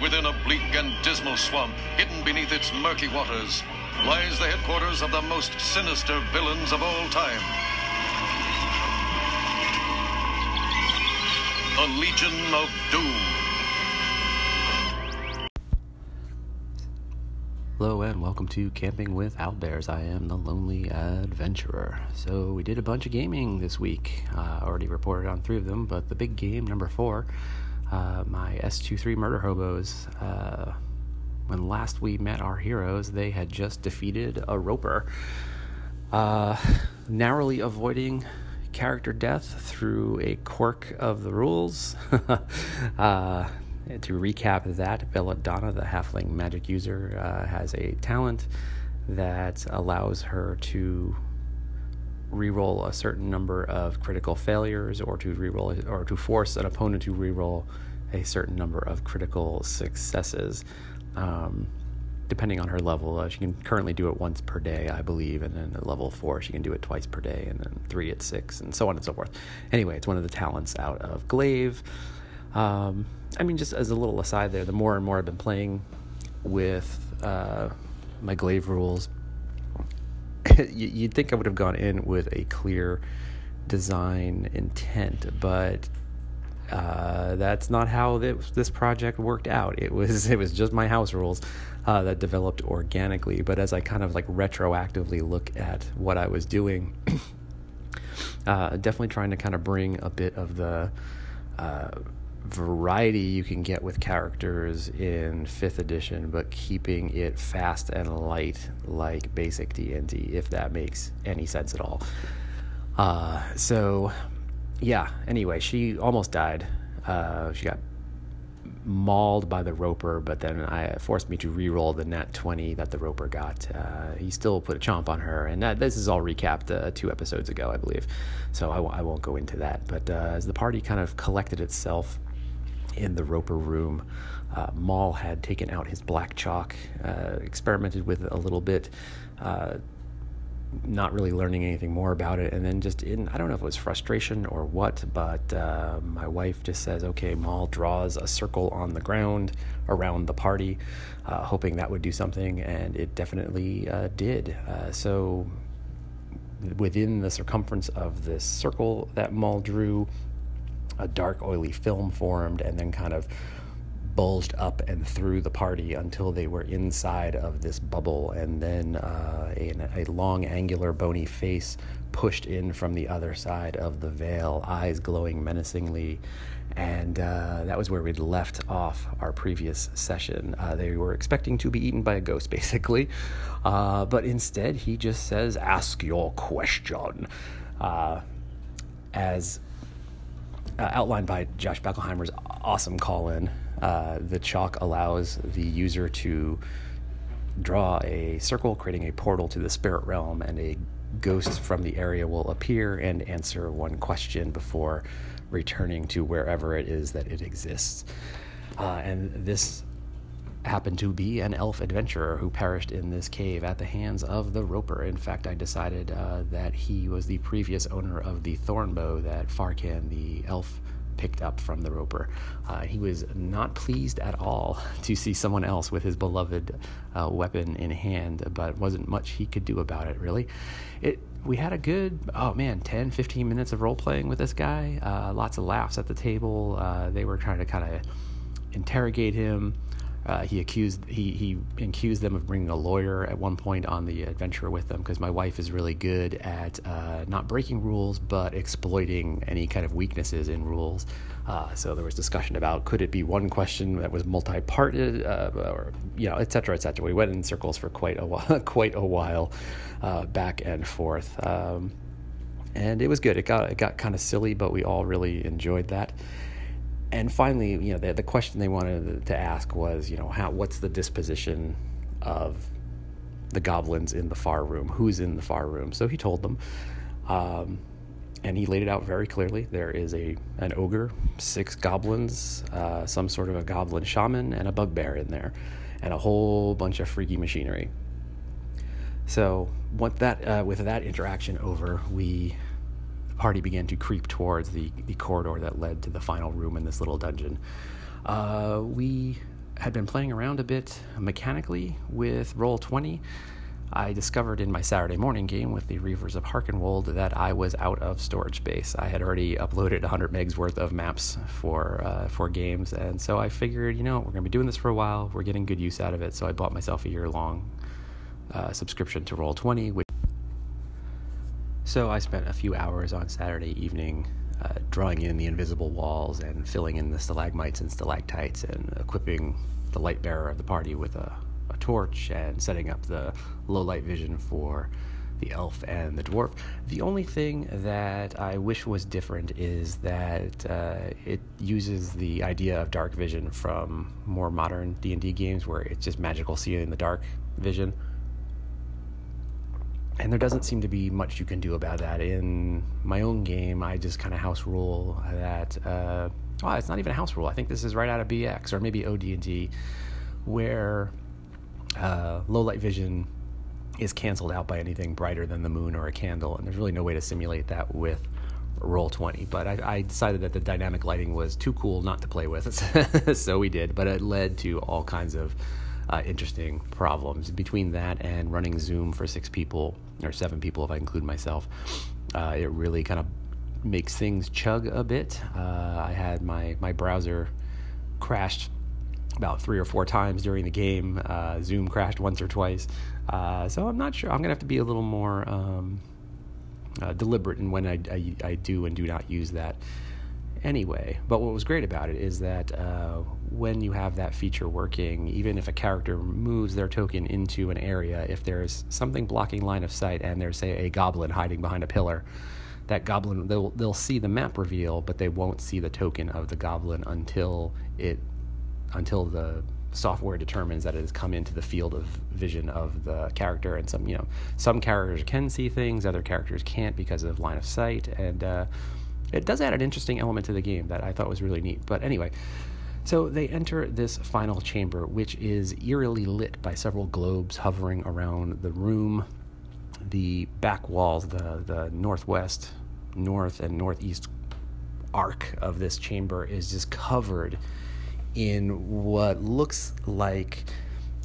within a bleak and dismal swamp, hidden beneath its murky waters, lies the headquarters of the most sinister villains of all time. A Legion of Doom. Hello and welcome to Camping with Owlbears. I am the Lonely Adventurer. So we did a bunch of gaming this week. Uh, already reported on three of them, but the big game, number four, uh, my S23 Murder Hobos. Uh, when last we met our heroes, they had just defeated a Roper, uh, narrowly avoiding character death through a quirk of the rules. uh, to recap that, Belladonna, the halfling magic user, uh, has a talent that allows her to reroll a certain number of critical failures or to reroll or to force an opponent to reroll a certain number of critical successes. Um, depending on her level, uh, she can currently do it once per day, I believe, and then at level four, she can do it twice per day, and then three at six, and so on and so forth. Anyway, it's one of the talents out of Glaive. Um, I mean, just as a little aside there, the more and more I've been playing with uh, my glaive rules, you'd think I would have gone in with a clear design intent, but uh, that's not how this, this project worked out. It was it was just my house rules uh, that developed organically. But as I kind of like retroactively look at what I was doing, uh, definitely trying to kind of bring a bit of the uh, variety you can get with characters in fifth edition, but keeping it fast and light like basic D and D, if that makes any sense at all. Uh, so, yeah. Anyway, she almost died. Uh, she got mauled by the roper, but then I forced me to re-roll the nat twenty that the roper got. Uh, he still put a chomp on her, and that, this is all recapped uh, two episodes ago, I believe. So I w- I won't go into that. But uh, as the party kind of collected itself in the Roper room. Uh, Maul had taken out his black chalk, uh, experimented with it a little bit, uh, not really learning anything more about it. And then just in, I don't know if it was frustration or what, but uh, my wife just says, okay, Maul draws a circle on the ground around the party, uh, hoping that would do something. And it definitely uh, did. so within the circumference of this circle that Maul drew, a dark, oily film formed and then kind of bulged up and through the party until they were inside of this bubble, and then uh, a, a, long, angular, bony face pushed in from the other side of the veil, eyes glowing menacingly. And uh, that was where we'd left off our previous session. Uh, they were expecting to be eaten by a ghost, basically, uh, but instead he just says, "Ask your question." Uh, as uh, outlined by Josh Beckelheimer's awesome call in. Uh, the chalk allows the user to draw a circle, creating a portal to the spirit realm, and a ghost from the area will appear and answer one question before returning to wherever it is that it exists. Uh, and this happened to be an elf adventurer who perished in this cave at the hands of the Roper. In fact, I decided uh, that he was the previous owner of the Thornbow that Farkan, the elf, picked up from the Roper. Uh, he was not pleased at all to see someone else with his beloved uh, weapon in hand, but wasn't much he could do about it, really. It we had a good oh man 10 15 minutes of role playing with this guy uh, lots of laughs at the table uh, they were trying to kind of interrogate him uh, he accused he he accused them of bringing a lawyer at one point on the adventure with them because my wife is really good at uh, not breaking rules but exploiting any kind of weaknesses in rules. Uh, so there was discussion about could it be one question that was multi-parted uh, or you know et cetera et cetera. We went in circles for quite a while, quite a while uh, back and forth. Um, and it was good. It got it got kind of silly, but we all really enjoyed that and finally, you know, the, the question they wanted to ask was, you know, how what's the disposition of the goblins in the far room? Who's in the far room? So he told them, um, and he laid it out very clearly. There is a an ogre, six goblins, uh, some sort of a goblin shaman, and a bugbear in there, and a whole bunch of freaky machinery. So, what that uh, with that interaction over, we party began to creep towards the, the corridor that led to the final room in this little dungeon. Uh, we had been playing around a bit mechanically with Roll20. I discovered in my Saturday morning game with the Reavers of Harkenwold that I was out of storage space. I had already uploaded 100 megs worth of maps for uh, for games, and so I figured, you know, we're going to be doing this for a while. We're getting good use out of it, so I bought myself a year long uh, subscription to Roll20. Which so I spent a few hours on Saturday evening uh, drawing in the invisible walls and filling in the stalagmites and stalactites and equipping the light bearer of the party with a torch and setting up the low light vision for the elf and the dwarf. The only thing that I wish was different is that uh, it uses the idea of dark vision from more modern D and D games, where it's just magical seeing in the dark vision. And there doesn't seem to be much you can do about that. In my own game, I just kind of house rule that. Uh, well, it's not even a house rule. I think this is right out of BX or maybe OD&D, where uh, low light vision is canceled out by anything brighter than the moon or a candle, and there's really no way to simulate that with roll 20 but I, I, decided that the dynamic lighting was too cool not to play with so we did but it led to all kinds of uh, interesting problems between that and running zoom for six people or seven people if i include myself uh, it really kind of makes things chug a bit uh, i had my, my browser crashed about three or four times during the game. Uh, Zoom crashed once or twice. Uh, so I'm not sure. I'm to have to be a little more um, uh, deliberate in when I, I, I, do and do not use that anyway. But what was great about it is that uh, when you have that feature working, even if a character moves their token into an area, if there's something blocking line of sight and there's, say, a goblin hiding behind a pillar, that goblin they'll they'll see the map reveal, but they won't see the token of the goblin until it until the software determines that it has come into the field of vision of the character. And some you know some characters can see things other characters can't because of line of sight. And uh, it does add an interesting element to the game that i thought was really neat. But anyway so they enter this final chamber which is eerily lit by several globes hovering around the room the back walls the, the northwest north and northeast arc of this chamber is just covered in what looks like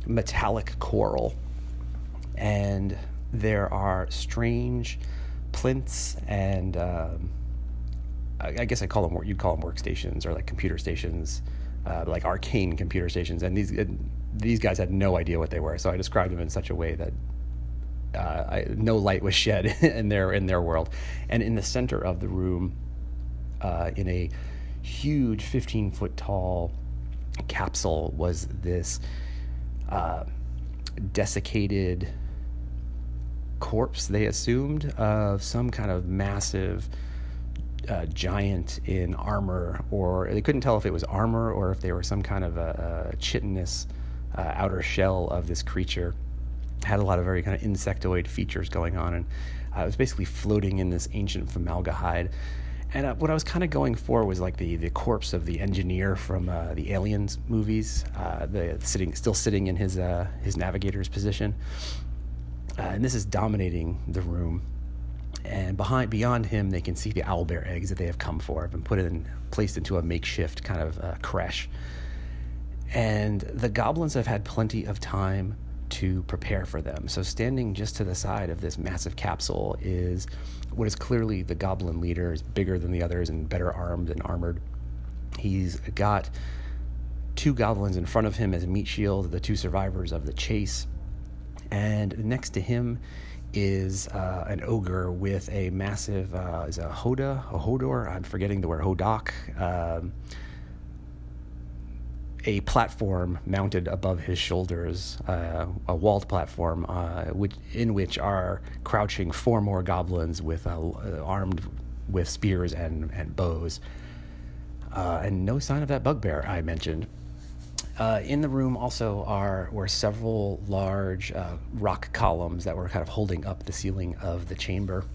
metallic coral. And there are strange plinths and um, I guess I call them what you'd call them workstations or like computer stations, uh, like arcane computer stations. And these these guys had no idea what they were, so I described them in such a way that uh, I, no light was shed in their in their world. And in the center of the room, uh, in a huge, fifteen foot tall capsule was this uh, desiccated corpse, they assumed, of some kind of massive giant in armor, or they couldn't tell if it was armor or if they were some kind of a, a chitinous uh, outer shell of this creature. Had a lot of very kind of insectoid features going on, and uh, it was basically floating in this ancient formaldehyde and uh, what I was kind of going for was like the, the corpse of the engineer from uh, the Aliens movies, uh, the sitting still sitting in his his navigator's position, and this is dominating the room. And behind beyond him, they can see the owl bear eggs that they have come for, have been put in placed into a makeshift kind of uh, creche. And the goblins have had plenty of time to prepare for them. So, standing just to the side of this massive capsule is what is clearly the goblin leader, is bigger than the others and better armed and armored. He's got two goblins in front of him as a meat shield, the two survivors of the chase. And next to him is uh, an ogre with a massive, uh, is a Hoda, a Hodor, I'm forgetting the word, Hodak. Um, a platform mounted above his shoulders, uh, a walled platform, uh, which, in which are crouching four more goblins with uh, armed with spears and, and bows. Uh, and no sign of that bugbear I mentioned. Uh, in the room also are were several large uh, rock columns that were kind of holding up the ceiling of the chamber.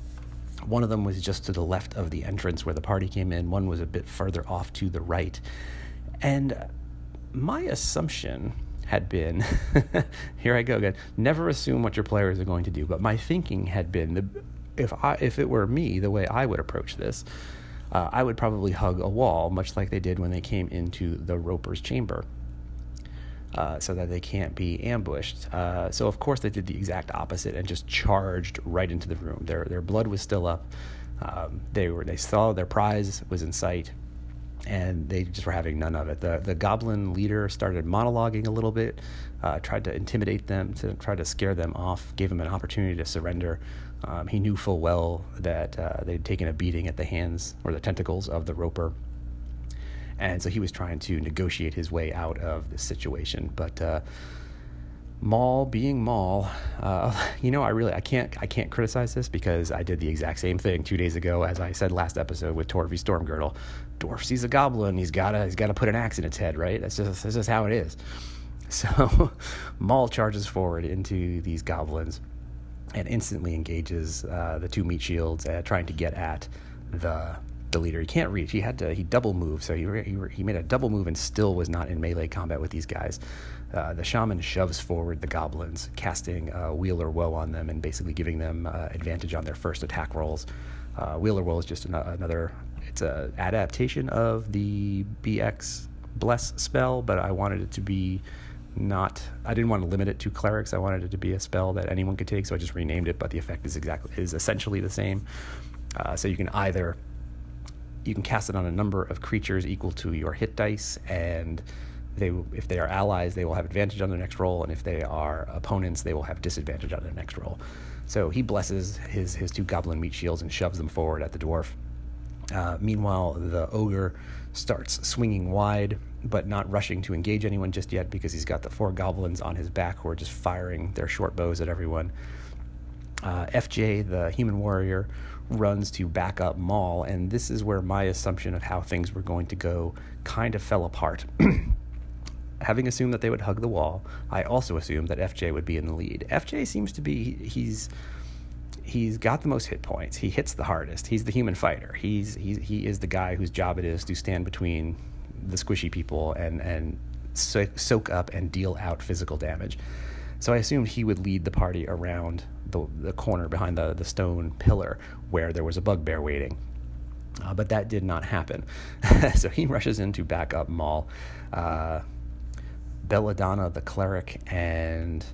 One of them was just to the left of the entrance where the party came in. One was a bit further off to the right. And my assumption had been here I go again. Never assume what your players are going to do, but my thinking had been the, if I if it were me, the way I would approach this, uh, I would probably hug a wall, much like they did when they came into the Roper's chamber. Uh, so that they can't be ambushed. Uh, so of course they did the exact opposite and just charged right into the room. Their their blood was still up. Um, they were they saw their prize was in sight, and they just were having none of it. The the goblin leader started monologuing a little bit, uh, tried to intimidate them, to try to scare them off, gave them an opportunity to surrender. Um, he knew full well that uh, they'd taken a beating at the hands or the tentacles of the roper and so he was trying to negotiate his way out of the situation. But uh, being Maul, uh, you know, I really I can't I can't criticize this because I did the exact same thing two days ago, as I said last episode with Torvi Stormgirdle. Dwarf sees a goblin, he's gotta he's gotta put an axe in its head, right? That's just that's just how it is. So Maul charges forward into these goblins and instantly engages uh, the two meat shields, uh, trying to get at the the leader. He can't reach. He had to. He double moved, so he he, he made a double move and still was not in melee combat with these guys. Uh, the shaman shoves forward the goblins, casting uh, Weal or Woe on them and basically giving them uh, advantage on their first attack rolls. Uh, Weal or Woe is just an- another. It's a adaptation of the BX Bless spell, but I wanted it to be not. I didn't want to limit it to clerics. I wanted it to be a spell that anyone could take, so I just renamed it. But the effect is exactly is essentially the same. Uh, so you can either you can cast it on a number of creatures equal to your hit dice, and they, if they are allies, they will have advantage on their next roll, and if they are opponents, they will have disadvantage on their next roll. So he blesses his his two goblin meat shields and shoves them forward at the dwarf. Uh, meanwhile, the ogre starts swinging wide, but not rushing to engage anyone just yet because he's got the four goblins on his back who are just firing their short bows at everyone. Uh, FJ, the human warrior, runs to back up Maul, and this is where my assumption of how things were going to go kind of fell apart. Having assumed that they would hug the wall, I also assumed that FJ would be in the lead. FJ seems to be he's he's got the most hit points. He hits the hardest. He's the human fighter. He's, he's he is the guy whose job it is to stand between the squishy people and and soak up and deal out physical damage. So I assumed he would lead the party around the, the corner behind the, the stone pillar where there was a bugbear waiting. Uh, but that did not happen. so he rushes in to back up Maul. Uh, Belladonna, the cleric, and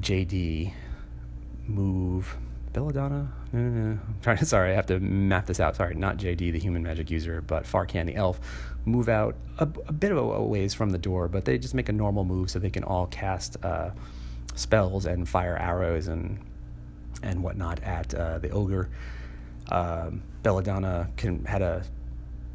JD move. Belladonna? Uh, I'm trying to, sorry, I have to map this out. Sorry, not JD, the human magic user, but Farkan, the elf, move out a, a bit of a ways from the door, but they just make a normal move so they can all cast uh, spells and fire arrows and and whatnot at uh, the ogre. Um, Belladonna can, had a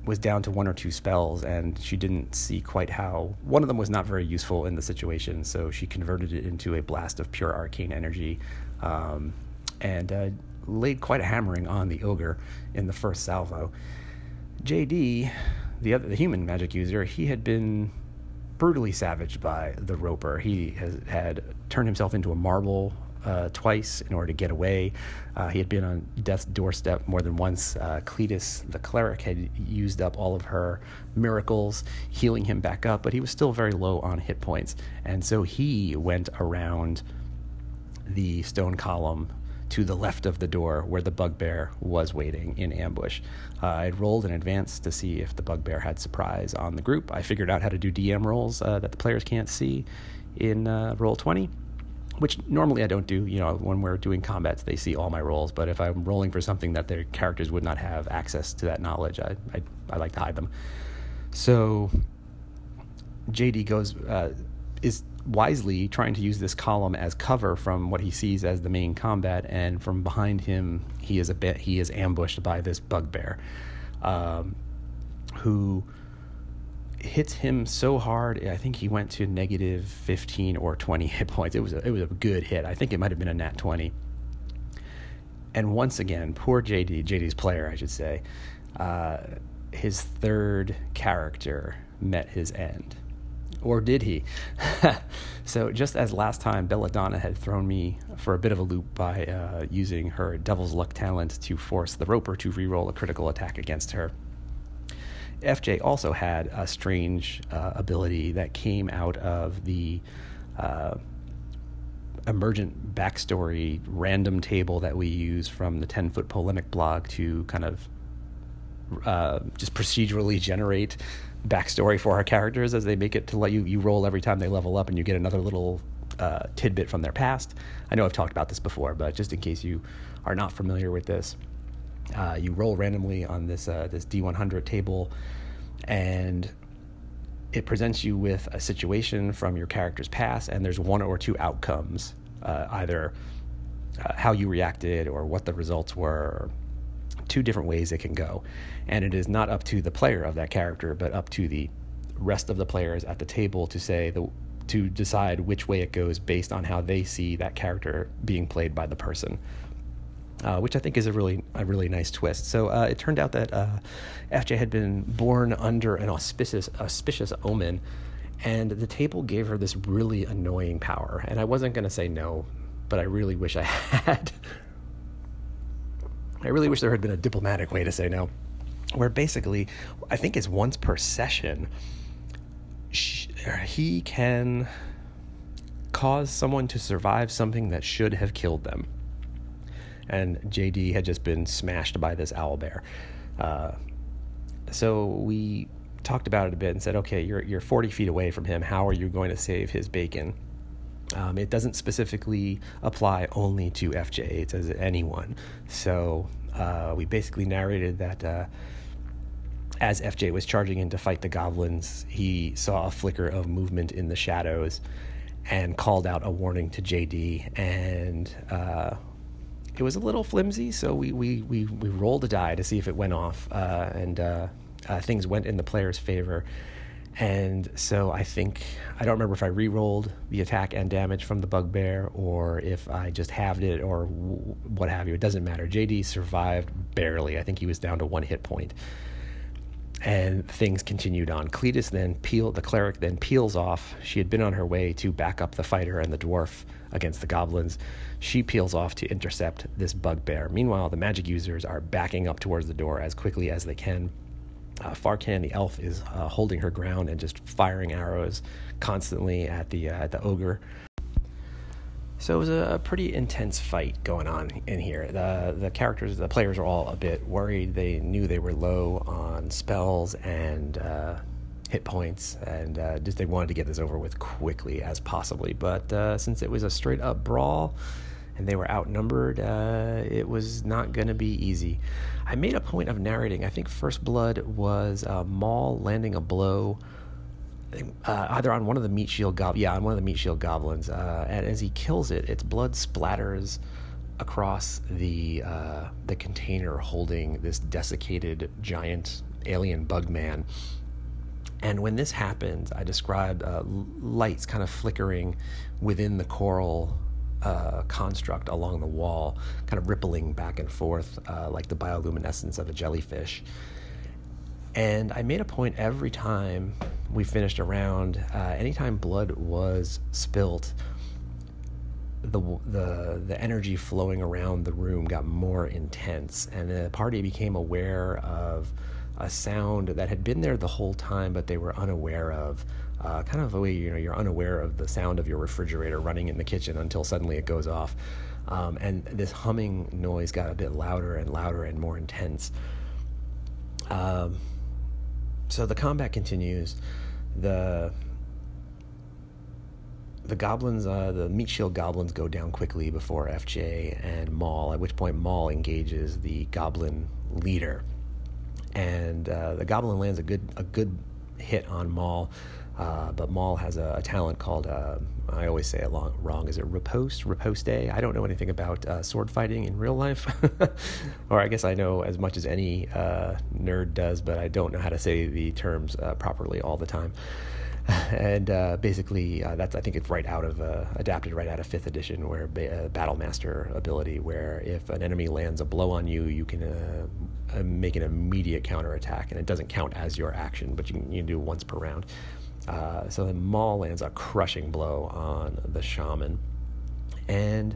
was down to one or two spells, and she didn't see quite how one of them was not very useful in the situation. So she converted it into a blast of pure arcane energy, um, and uh, laid quite a hammering on the ogre in the first salvo. JD, the other the human magic user, he had been brutally savaged by the Roper. He has had turned himself into a marble uh, twice in order to get away. Uh, he had been on death's doorstep more than once. Uh, Cletus, the cleric, had used up all of her miracles, healing him back up, but he was still very low on hit points. And so he went around the stone column to the left of the door where the bugbear was waiting in ambush. Uh, I rolled in advance to see if the bugbear had surprise on the group. I figured out how to do DM rolls uh, that the players can't see in uh, roll 20 which normally I don't do. You know, when we're doing combats, they see all my rolls. But if I'm rolling for something that their characters would not have access to that knowledge, I I, I like to hide them. So JD goes uh, is wisely trying to use this column as cover from what he sees as the main combat, and from behind him, he is a bit he is ambushed by this bugbear, um, who hits him so hard. I think he went to negative fifteen or twenty hit points. It was a, it was a good hit. I think it might have been a nat twenty. And once again, poor JD, JD's player, I should say, uh, his third character met his end or did he? so, just as last time, Belladonna had thrown me for a bit of a loop by uh, using her Devil's Luck talent to force the Roper to reroll a critical attack against her. FJ also had a strange uh, ability that came out of the uh, emergent backstory random table that we use from the 10 foot polemic blog to kind of uh, just procedurally generate backstory for our characters as they make it to let you you roll every time they level up, and you get another little uh, tidbit from their past. I know I've talked about this before, but just in case you are not familiar with this, uh, you roll randomly on this uh, this D100 table, and it presents you with a situation from your character's past, and there's one or two outcomes, uh, either uh, how you reacted or what the results were. Two different ways it can go, and it is not up to the player of that character, but up to the rest of the players at the table to say the to decide which way it goes based on how they see that character being played by the person uh, which I think is a really a really nice twist. So uh, it turned out that uh, FJ had been born under an auspicious auspicious omen, and the table gave her this really annoying power. And I wasn't going to say no, but I really wish I had. I really wish there had been a diplomatic way to say no, where basically, I think it's once per session. She, he can cause someone to survive something that should have killed them and JD had just been smashed by this owl bear. Uh, so we talked about it a bit and said, okay, you're you're 40 feet away from him. How are you going to save his bacon? Um, it doesn't specifically apply only to FJ; it says anyone. So uh, we basically narrated that. Uh, as FJ was charging in to fight the goblins, he saw a flicker of movement in the shadows and called out a warning to JD. And uh, it was a little flimsy, so we we we, we rolled a die to see if it went off, uh, and uh, uh, things went in the player's favor. And so I think I don't remember if I re-rolled the attack and damage from the bugbear or if I just halved it or w- what have you. It doesn't matter. JD survived barely. I think he was down to one hit point. And things continued on. Cletus then peeled the cleric then peels off. She had been on her way to back up the fighter and the dwarf against the goblins. She peels off to intercept this bugbear. Meanwhile, the magic users are backing up towards the door as quickly as they can. Uh, Farkan, the elf, is uh, holding her ground and just firing arrows constantly at the uh, at the ogre. So it was a, pretty intense fight going on in here. The the characters, the players are all a bit worried. They knew they were low on spells and uh, hit points, and uh, just they wanted to get this over with quickly as possibly. But uh, since it was a straight up brawl, and they were outnumbered, uh, it was not going to be easy. I made a point of narrating. I think First Blood was uh, Maul landing a blow. Uh, either on one of the meat shield gob- yeah, on one of the meat shield goblins, uh, and as he kills it, its blood splatters across the uh, the container holding this desiccated giant alien bug man. And when this happens, I described uh, lights kind of flickering within the coral uh, construct along the wall, kind of rippling back and forth uh, like the bioluminescence of a jellyfish. And I made a point every time we finished a round, uh, anytime blood was spilt, the the the energy flowing around the room got more intense, and the party became aware of a sound that had been there the whole time, but they were unaware of uh, kind of a way you know you're unaware of the sound of your refrigerator running in the kitchen until suddenly it goes off, um, and this humming noise got a bit louder and louder and more intense. Um, so the combat continues. The the goblins, uh, the meat shield goblins, go down quickly before FJ and Maul. At which point Maul engages the goblin leader, and uh, the goblin lands a good a good hit on Maul. Uh, but Maul has a, a talent called, uh, I always say it long, wrong, is it riposte? Riposte? I don't know anything about uh, sword fighting in real life. or I guess I know as much as any uh, nerd does, but I don't know how to say the terms uh, properly all the time. and basically, that's I think it's right out of adapted right out of fifth edition, where ba- Battle Master ability, where if an enemy lands a blow on you, you can make an immediate counterattack, and it doesn't count as your action, but you can, you can do it once per round. Uh, so then Maul lands a crushing blow on the shaman. And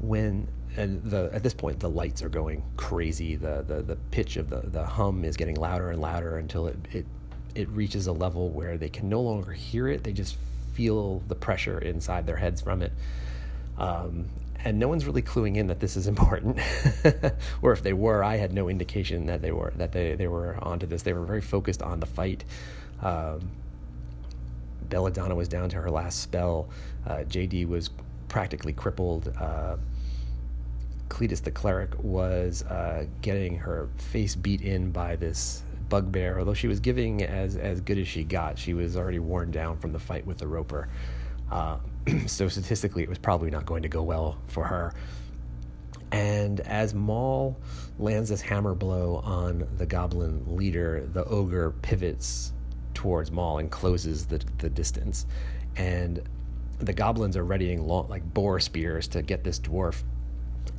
when and the at this point the lights are going crazy, the the, the pitch of the, the hum is getting louder and louder until it, it it reaches a level where they can no longer hear it. They just feel the pressure inside their heads from it. Um, and no one's really cluing in that this is important. or if they were, I had no indication that they were that they, they were onto this. They were very focused on the fight Um, Belladonna was down to her last spell. Uh, JD was practically crippled. Uh, Cletus the cleric was uh, getting her face beat in by this bugbear. Although she was giving as as good as she got, she was already worn down from the fight with the roper. Uh, so statistically, it was probably not going to go well for her. And as Maul lands this hammer blow on the goblin leader, the ogre pivots towards Maul and closes the, the distance. And the goblins are readying long, like boar spears to get this dwarf.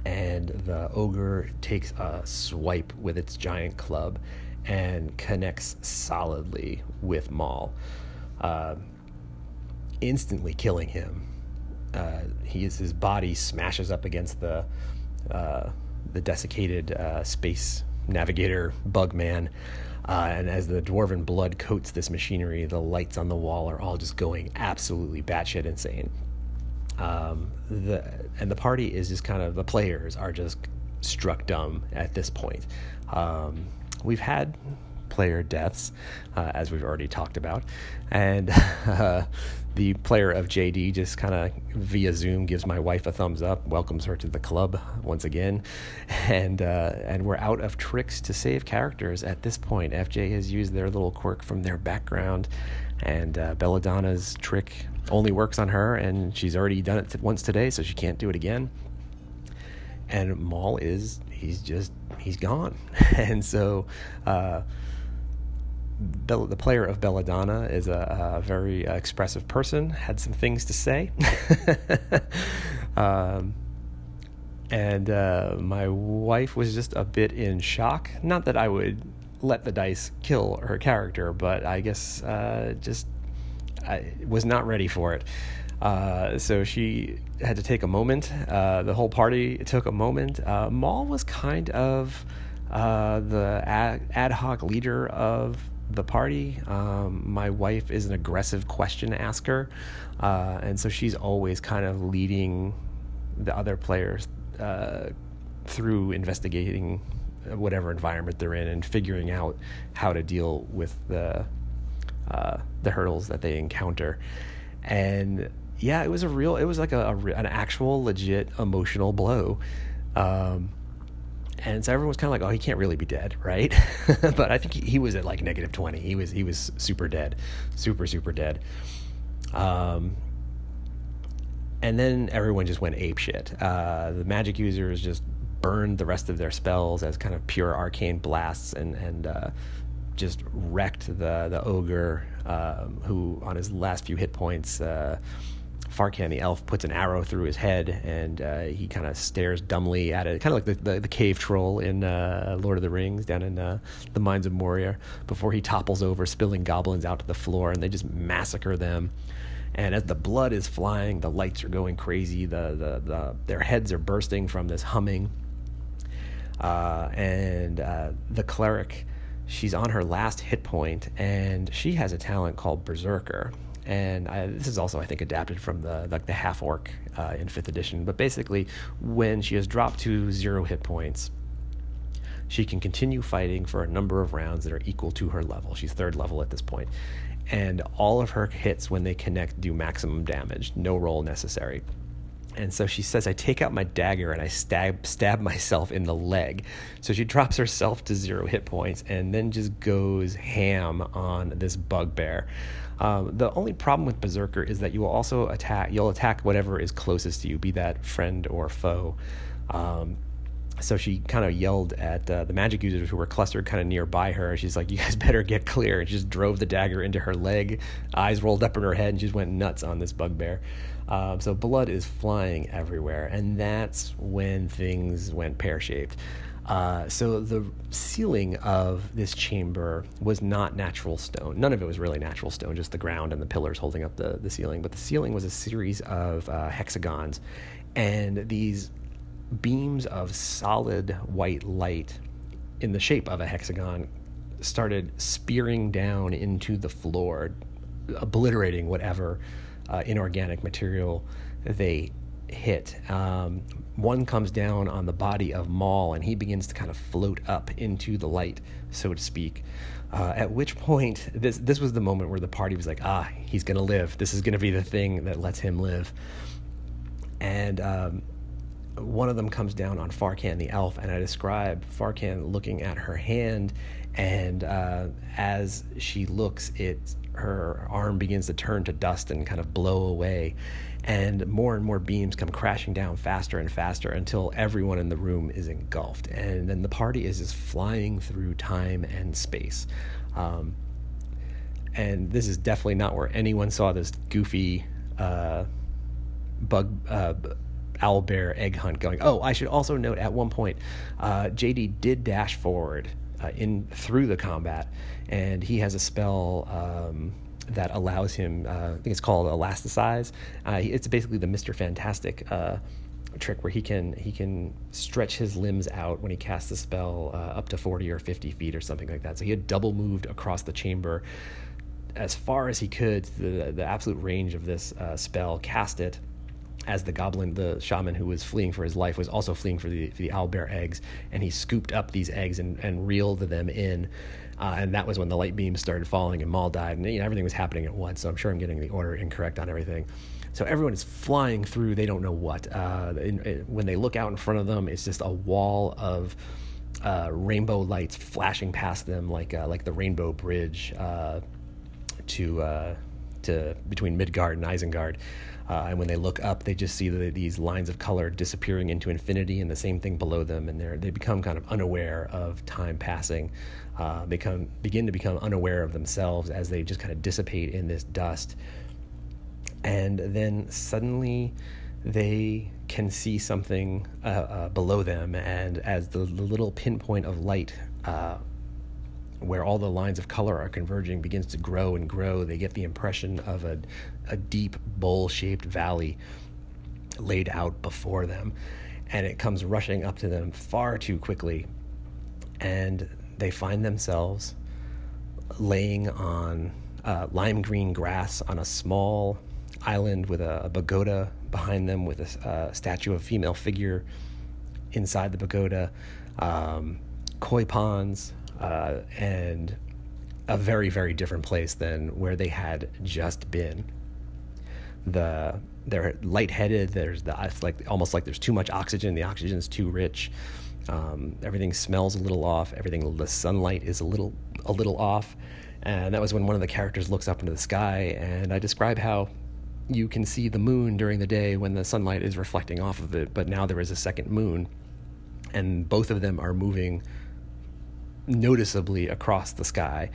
And the ogre takes a swipe with its giant club and connects solidly with Maul, uh, instantly killing him. Uh, he is, his body smashes up against the uh, the desiccated uh, space navigator bug man. Uh, and as the dwarven blood coats this machinery, the lights on the wall are all just going absolutely batshit insane. Um, the and the party is just kind of the players are just struck dumb at this point. Um, we've had player deaths, uh, as we've already talked about, and uh, the player of JD just kind of via Zoom gives my wife a thumbs up, welcomes her to the club once again, and uh, and we're out of tricks to save characters at this point. FJ has used their little quirk from their background, and uh, Belladonna's trick only works on her, and she's already done it once today, so she can't do it again. And Maul is he's just he's gone, and so. Uh, The player of Belladonna is a, a very uh, expressive person, had some things to say. um, and uh, my wife was just a bit in shock. Not that I would let the dice kill her character, but I guess uh, just I was not ready for it. Uh, so she had to take a moment. Uh, the whole party took a moment. Uh, Maul was kind of uh, the ad, ad hoc leader of the party. Um, my wife is an aggressive question asker, uh, and so she's always kind of leading the other players uh, through investigating whatever environment they're in and figuring out how to deal with the uh, the hurdles that they encounter. And yeah, it was a real, it was like a, a an actual legit emotional blow. Um, and so everyone was kind of like, "Oh, he can't really be dead, right?" but I think he, he, was at like negative twenty. He was he was super dead, super super dead. Um, and then everyone just went ape shit. Uh, the magic users just burned the rest of their spells as kind of pure arcane blasts, and and uh, just wrecked the the ogre, um, who on his last few hit points. Uh, Farkan the elf puts an arrow through his head, and uh, he kind of stares dumbly at it, kind of like the, the, the, cave troll in uh, Lord of the Rings down in uh, the mines of Moria, before he topples over, spilling goblins out to the floor, and they just massacre them. And as the blood is flying, the lights are going crazy. The, the, the their heads are bursting from this humming. Uh, and uh, the cleric, she's on her last hit point, and she has a talent called Berserker and I, this is also I think adapted from the like the half orc uh, in fifth edition. But basically, when she has dropped to zero hit points, she can continue fighting for a number of rounds that are equal to her level. She's third level at this point, and all of her hits when they connect do maximum damage, no roll necessary. And so she says, I take out my dagger and I stab stab myself in the leg. So she drops herself to zero hit points and then just goes ham on this bugbear. Um, the only problem with Berserker is that you will also attack. You'll attack whatever is closest to you, be that friend or foe. Um, so she kind of yelled at uh, the magic users who were clustered kind of nearby her. She's like, "You guys better get clear!" And she just drove the dagger into her leg. Eyes rolled up in her head, and she just went nuts on this bugbear. Um, so blood is flying everywhere, and that's when things went pear shaped. Uh, so the ceiling of this chamber was not natural stone. None of it was really natural stone, just the ground and the pillars holding up the, the ceiling. But the ceiling was a series of uh, hexagons, and these beams of solid white light in the shape of a hexagon started spearing down into the floor, obliterating whatever uh, inorganic material they hit. Um, one comes down on the body of Maul, and he begins to kind of float up into the light, so to speak. Uh, at which point, this this was the moment where the party was like, "Ah, he's gonna live. This is gonna be the thing that lets him live." And um, one of them comes down on Farkan the elf, and I describe Farkan looking at her hand, and uh, as she looks, it her arm begins to turn to dust and kind of blow away, and more and more beams come crashing down faster and faster until everyone in the room is engulfed, and then the party is just flying through time and space. Um, and this is definitely not where anyone saw this goofy uh, bug uh, owl bear egg hunt going. Oh, I should also note at one point, uh, JD did dash forward uh, in through the combat, and he has a spell. Um, that allows him, uh, I think it's called elasticize. Uh, it's basically the Mister Fantastic uh, trick where he can he can stretch his limbs out when he casts the spell uh, up to forty or fifty feet or something like that. So he had double moved across the chamber as far as he could, the the absolute range of this uh, spell, cast it as the goblin, the shaman who was fleeing for his life, was also fleeing for the, for the owlbear eggs, and he scooped up these eggs and, and reeled them in. Uh, and that was when the light beams started falling and Maul died, and you know, everything was happening at once. So I'm sure I'm getting the order incorrect on everything. So everyone is flying through, they don't know what. Uh, in, in, when they look out in front of them, it's just a wall of uh, rainbow lights flashing past them, like uh, like the Rainbow Bridge uh, to uh, to between Midgard and Isengard. Uh, and when they look up, they just see the, these lines of color disappearing into infinity, and the same thing below them, and they they become kind of unaware of time passing, uh, become begin to become unaware of themselves as they just kind of dissipate in this dust, and then suddenly they can see something uh, uh below them, and as the, little pinpoint of light uh, where all the lines of color are converging begins to grow and grow. They get the impression of a, a deep bowl shaped valley laid out before them. And it comes rushing up to them far too quickly. And they find themselves laying on uh, lime green grass on a small island with a, a pagoda behind them with a, a, statue of a female figure inside the pagoda, um, koi ponds, uh, and a very very different place than where they had just been. The they're lightheaded. There's the it's like almost like there's too much oxygen. The oxygen is too rich. Um, everything smells a little off. Everything the sunlight is a little a little off. And that was when one of the characters looks up into the sky, and I describe how you can see the moon during the day when the sunlight is reflecting off of it, but now there is a second moon, and both of them are moving noticeably across the sky,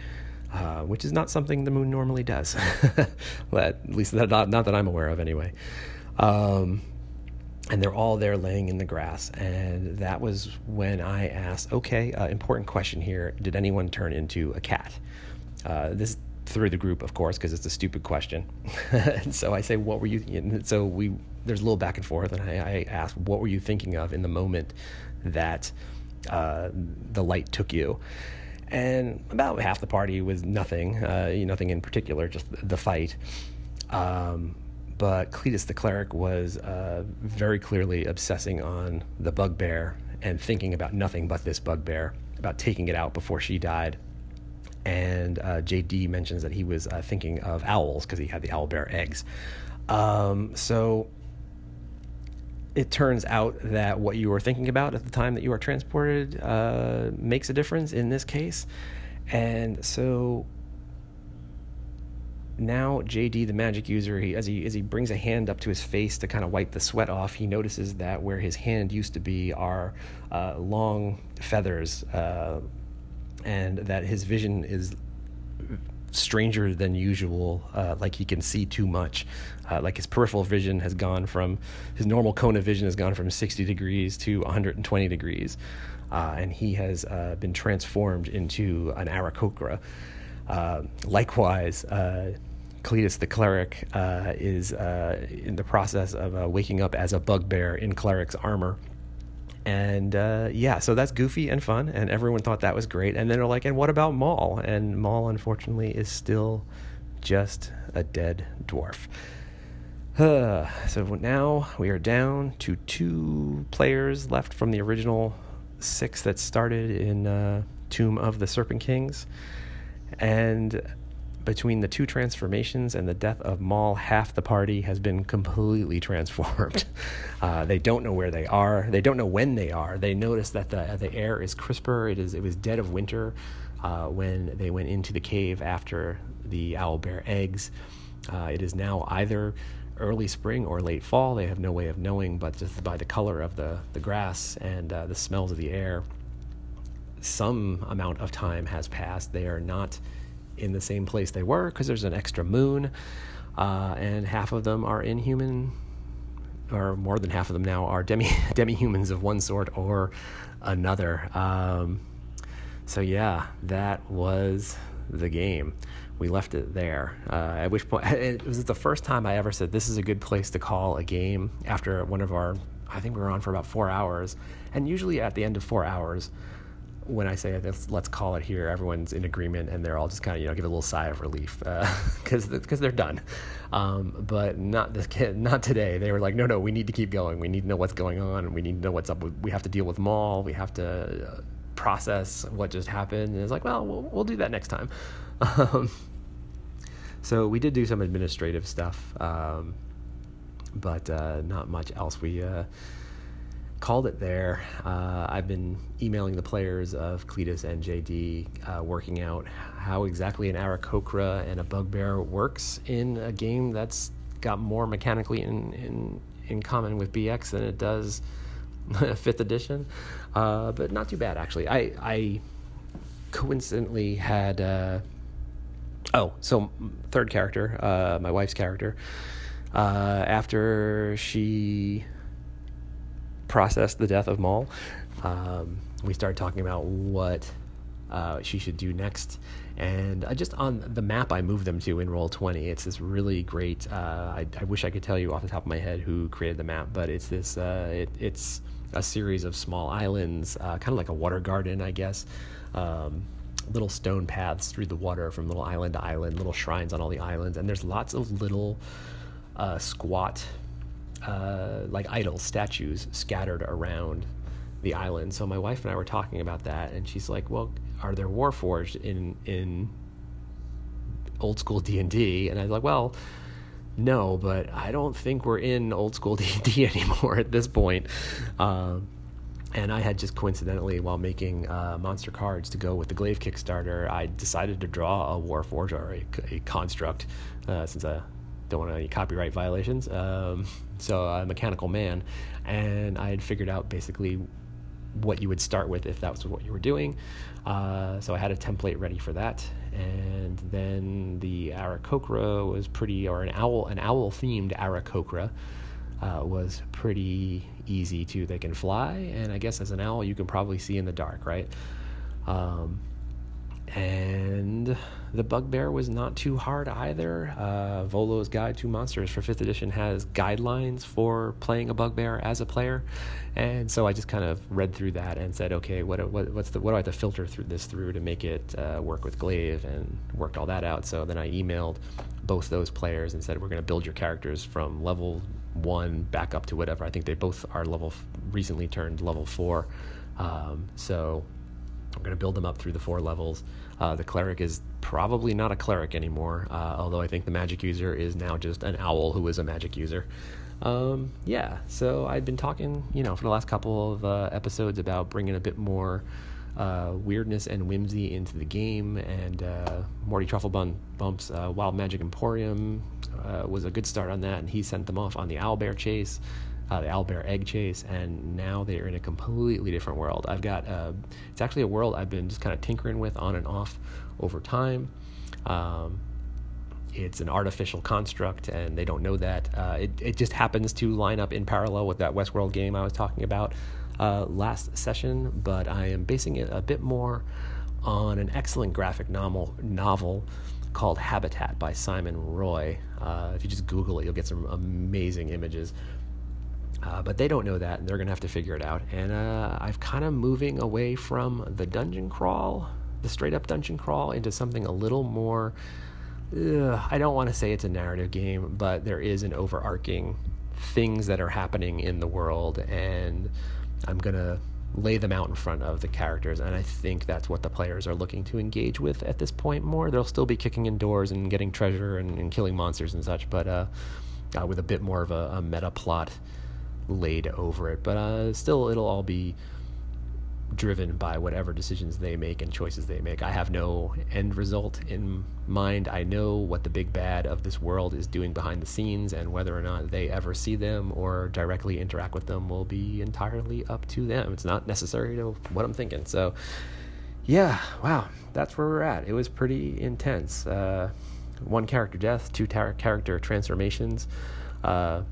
uh, which is not something the moon normally does. at least not, not that I'm aware of, anyway. Um, and they're all there laying in the grass. And that was when I asked, okay, uh, important question here. Did anyone turn into a cat? Uh, this through the group, of course, because it's a stupid question. and so I say, what were you? And so we there's a little back and forth, and I, I asked, what were you thinking of in the moment that uh, the light took you. And about half the party was nothing, uh, nothing in particular, just the fight. Um, but Cletus the cleric was uh, very clearly obsessing on the bugbear and thinking about nothing but this bugbear, about taking it out before she died. And uh, JD mentions that he was uh, thinking of owls because he had the owl bear eggs. Um, so it turns out that what you were thinking about at the time that you are transported uh, makes a difference in this case. And so now JD, the magic user, he, as he as he brings a hand up to his face to kind of wipe the sweat off, he notices that where his hand used to be are uh, long feathers, uh, and that his vision is stranger than usual, uh, like he can see too much. Uh, like his peripheral vision has gone from his normal cone of vision has gone from 60 degrees to 120 degrees, uh, and he has uh, been transformed into an Aarakocra. Uh, likewise, uh, Cletus the cleric is in the process of waking up as a bugbear in cleric's armor and uh, yeah, so that's goofy and fun, and everyone thought that was great. And then they're like, "And what about Maul?" And Maul, unfortunately, is still just a dead dwarf. Uh, so now we are down to two players left from the original six that started in uh, Tomb of the Serpent Kings. And between the two transformations and the death of Maul, half the party has been completely transformed. Uh, they don't know where they are. They don't know when they are. They notice that the the air is crisper. It is it was dead of winter uh, when they went into the cave after the owl bear eggs. Uh, it is now either early spring or late fall. They have no way of knowing, but just by the color of the the grass and uh, the smells of the air, some amount of time has passed. They are not in the same place they were because there's an extra moon, uh, and half of them are inhuman, or more than half of them now are demi demi humans of one sort or another. Um, so yeah, that was the game. We left it there. Uh, at which point, it was the first time I ever said this is a good place to call a game after one of our. I think we were on for about four hours, and usually at the end of four hours, when I say let's, let's call it here, everyone's in agreement and they're all just kind of you know give a little sigh of relief because uh, because they're done. Um, but not the kid, not today. They were like, no, no, we need to keep going. We need to know what's going on, and we need to know what's up. We have to deal with Maul. We have to uh, process what just happened. And it's like, well, well, we'll do that next time. Um, so we did do some administrative stuff, um, but uh, not much else. We uh, called it there. Uh, I've been emailing the players of Cletus and JD, uh, working out how exactly an Aarakocra and a Bugbear works in a game that's got more mechanically in, in, in common with BX than it does fifth edition. Uh, but not too bad, actually. I, I coincidentally had. Uh, oh, so third character, uh, my wife's character. Uh, after she processed the death of Maul. Um, we start talking about what uh, she should do next. And I just on the map I moved them to in Roll20, it's this really great. Uh, I, I, wish I could tell you off the top of my head who created the map, but it's this. Uh, it, it's a series of small islands, uh, kind of like a water garden, I guess. Um, little stone paths through the water from little island to island, little shrines on all the islands, and there's lots of little uh, squat uh, like idols, statues scattered around the island. So my wife and I were talking about that, and she's like, "Well, are there warforged in in old school D and D?" And I was like, "Well." No, but I don't think we're in old school D and D anymore at this point. Um, and I had just coincidentally, while making uh, monster cards to go with the Glaive Kickstarter, I decided to draw a Warforged or a, a construct, uh, since I don't want any copyright violations. Um, so a mechanical man, and I had figured out basically what you would start with if that was what you were doing. Uh, so I had a template ready for that, and then the Aarakocra was pretty, or an owl, an owl themed Aarakocra. Uh, was pretty easy too. They can fly, and I guess as an owl, you can probably see in the dark, right? Um, and the bugbear was not too hard either. Uh, Volo's Guide to Monsters for 5th edition has guidelines for playing a bugbear as a player. And so I just kind of read through that and said, okay, what, what, what's the, what do I have to filter through this through to make it uh, work with Glaive and worked all that out. So then I emailed both those players and said, we're going to build your characters from level one back up to whatever. I think they both are level, recently turned level four. Um, so I'm going to build them up through the four levels. Uh, the cleric is probably not a cleric anymore, uh, although I think the magic user is now just an owl who is a magic user. Um, yeah, so I've been talking, you know, for the last couple of uh, episodes about bringing a bit more uh, weirdness and whimsy into the game, and uh, Morty Trufflebun Bump's uh, Wild Magic Emporium was a good start on that, and he sent them off on the Owlbear Chase uh, the owlbear egg chase, and now they're in a completely different world. I've got uh, it's actually a world I've been just kind of tinkering with on and off over time. Um, it's an artificial construct, and they don't know that. Uh, it it just happens to line up in parallel with that Westworld game I was talking about uh, last session, but I am basing it a bit more on an excellent graphic novel novel called Habitat by Simon Roy. Uh, if you just Google it, you'll get some amazing images. Uh, but they don't know that, and they're going to have to figure it out. And uh, I've kind of moving away from the dungeon crawl, the straight up dungeon crawl, into something a little more ugh, I don't want to say it's a narrative game, but there is an overarching things that are happening in the world, and I'm gonna lay them out in front of the characters and i think that's what the players are looking to engage with at this point more they'll still be kicking in doors and getting treasure and, and killing monsters and such but uh, uh, with a bit more of a, a, meta plot laid over it but uh, still it'll all be driven by whatever decisions they make and choices they make. I have no end result in mind. I know what the big bad of this world is doing behind the scenes, and whether or not they ever see them or directly interact with them will be entirely up to them. It's not necessary to what I'm thinking. So, yeah, wow, that's where we're at. It was pretty intense. Uh, one character death, two tar- character transformations. Uh,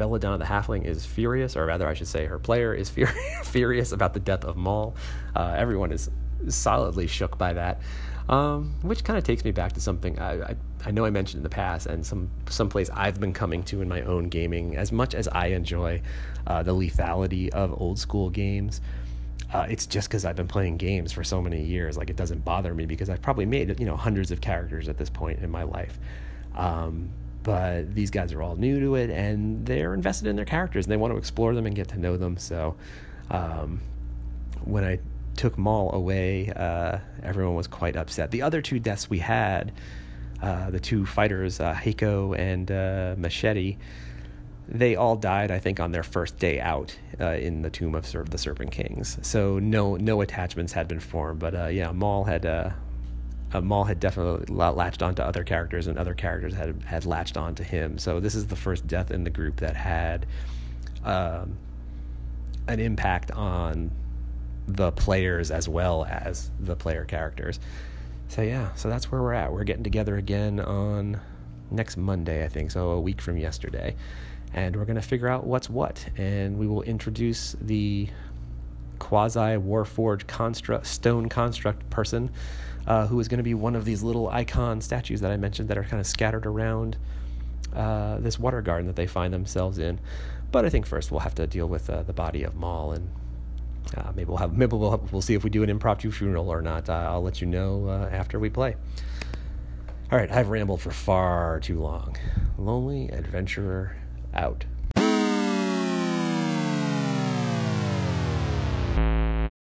Belladonna the Halfling is furious, or rather, I should say, her player is fur- furious about the death of Maul. Uh, everyone is solidly shook by that, um, which kind of takes me back to something I, I, I, know I mentioned in the past, and some someplace I've been coming to in my own gaming. As much as I enjoy uh, the lethality of old school games. Uh, it's just because I've been playing games for so many years. Like it doesn't bother me because I've probably made you know hundreds of characters at this point in my life. Um, but these guys are all new to it and they're invested in their characters and they want to explore them and get to know them. So um, when I took Maul away, uh, everyone was quite upset. The other two deaths we had, uh, the two fighters, uh, Hako and uh, Machete, they all died, I think, on their first day out uh, in the tomb of the Serpent Kings. So no no attachments had been formed, but uh, yeah, Maul had uh, Maul had definitely latched onto other characters, and other characters had had latched onto him. So this is the first death in the group that had um, an impact on the players as well as the player characters. So yeah, so that's where we're at. We're getting together again on next Monday, I think, so a week from yesterday, and we're gonna figure out what's what, and we will introduce the quasi Warforged construct stone construct person uh, who is going to be one of these little icon statues that I mentioned that are kind of scattered around uh, this water garden that they find themselves in. But I think first we'll have to deal with uh, the body of Maul, and uh, maybe we'll have maybe we'll have, we'll see if we do an impromptu funeral or not. Uh, I'll let you know uh, after we play. All right, I've rambled for far too long. Lonely adventurer out.